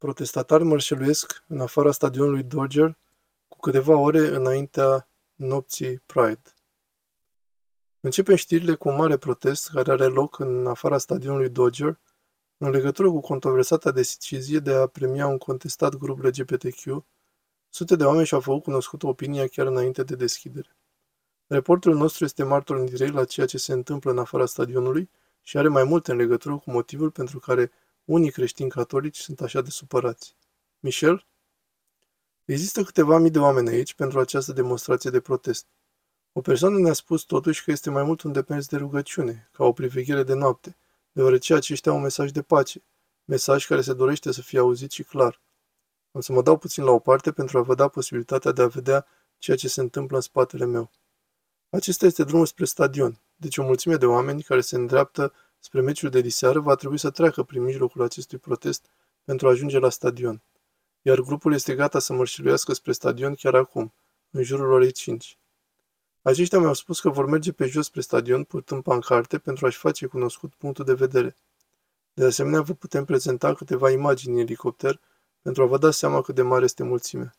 Protestatari mărșăluiesc în afara stadionului Dodger cu câteva ore înaintea nopții Pride. Începem știrile cu un mare protest care are loc în afara stadionului Dodger în legătură cu controversata decizie de a premia un contestat grup LGBTQ. Sute de oameni și-au făcut cunoscută opinia chiar înainte de deschidere. Reporterul nostru este martor în direct la ceea ce se întâmplă în afara stadionului și are mai multe în legătură cu motivul pentru care unii creștini catolici sunt așa de supărați. Michel? Există câteva mii de oameni aici pentru această demonstrație de protest. O persoană ne-a spus totuși că este mai mult un demers de rugăciune, ca o priveghere de noapte, deoarece aceștia au un mesaj de pace, mesaj care se dorește să fie auzit și clar. Am să mă dau puțin la o parte pentru a vă da posibilitatea de a vedea ceea ce se întâmplă în spatele meu. Acesta este drumul spre stadion, deci o mulțime de oameni care se îndreaptă spre meciul de diseară va trebui să treacă prin mijlocul acestui protest pentru a ajunge la stadion. Iar grupul este gata să mărșiluiască spre stadion chiar acum, în jurul orei 5. Aceștia mi-au spus că vor merge pe jos spre stadion purtând pancarte pentru a-și face cunoscut punctul de vedere. De asemenea, vă putem prezenta câteva imagini în elicopter pentru a vă da seama cât de mare este mulțimea.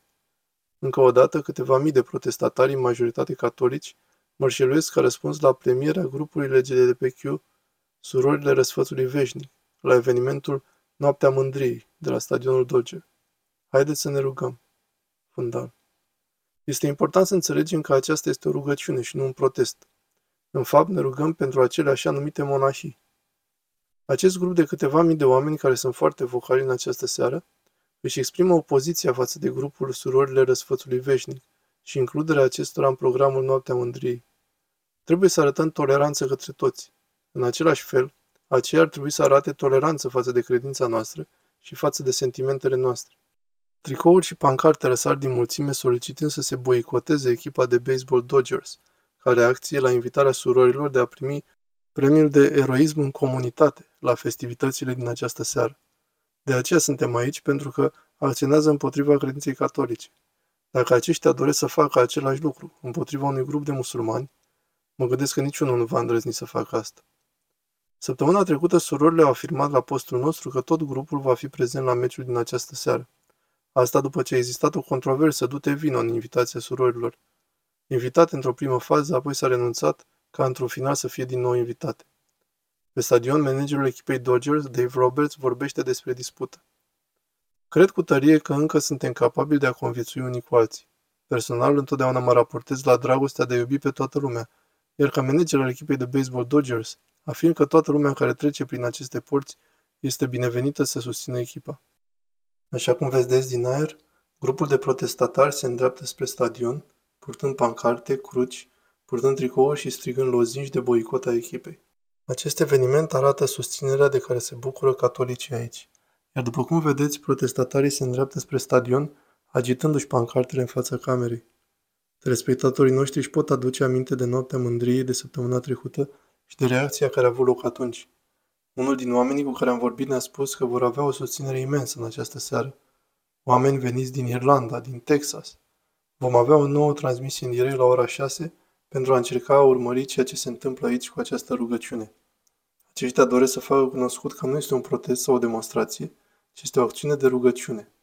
Încă o dată, câteva mii de protestatari, în majoritate catolici, mărșeluiesc ca răspuns la premierea grupului LGBTQ Surorile Răsfățului Veșnic, la evenimentul Noaptea Mândriei, de la stadionul Dodger. Haideți să ne rugăm. Fundal. Este important să înțelegem că aceasta este o rugăciune și nu un protest. În fapt, ne rugăm pentru acele așa numite monahii. Acest grup de câteva mii de oameni care sunt foarte vocali în această seară își exprimă opoziția față de grupul Surorile Răsfățului Veșnic și includerea acestora în programul Noaptea Mândriei. Trebuie să arătăm toleranță către toți. În același fel, aceia ar trebui să arate toleranță față de credința noastră și față de sentimentele noastre. Tricouri și pancarte răsar din mulțime solicitând să se boicoteze echipa de baseball Dodgers, ca reacție la invitarea surorilor de a primi premiul de eroism în comunitate la festivitățile din această seară. De aceea suntem aici, pentru că acționează împotriva credinței catolice. Dacă aceștia doresc să facă același lucru împotriva unui grup de musulmani, mă gândesc că niciunul nu va îndrăzni să facă asta. Săptămâna trecută, surorile au afirmat la postul nostru că tot grupul va fi prezent la meciul din această seară. Asta după ce a existat o controversă du-te vino în invitația surorilor. Invitate într-o primă fază, apoi s-a renunțat ca într-un final să fie din nou invitate. Pe stadion, managerul echipei Dodgers, Dave Roberts, vorbește despre dispută. Cred cu tărie că încă suntem capabili de a conviețui unii cu alții. Personal, întotdeauna mă raportez la dragostea de a iubi pe toată lumea, iar ca manager al echipei de baseball Dodgers, afirm că toată lumea care trece prin aceste porți este binevenită să susțină echipa. Așa cum vedeți din aer, grupul de protestatari se îndreaptă spre stadion, purtând pancarte, cruci, purtând tricouri și strigând lozinci de boicot a echipei. Acest eveniment arată susținerea de care se bucură catolicii aici. Iar după cum vedeți, protestatarii se îndreaptă spre stadion, agitându-și pancartele în fața camerei. Telespectatorii noștri își pot aduce aminte de noaptea mândriei de săptămâna trecută și de reacția care a avut loc atunci. Unul din oamenii cu care am vorbit ne-a spus că vor avea o susținere imensă în această seară. Oameni veniți din Irlanda, din Texas. Vom avea o nouă transmisie în direct la ora 6 pentru a încerca a urmări ceea ce se întâmplă aici cu această rugăciune. Aceștia doresc să facă cunoscut că nu este un protest sau o demonstrație, ci este o acțiune de rugăciune.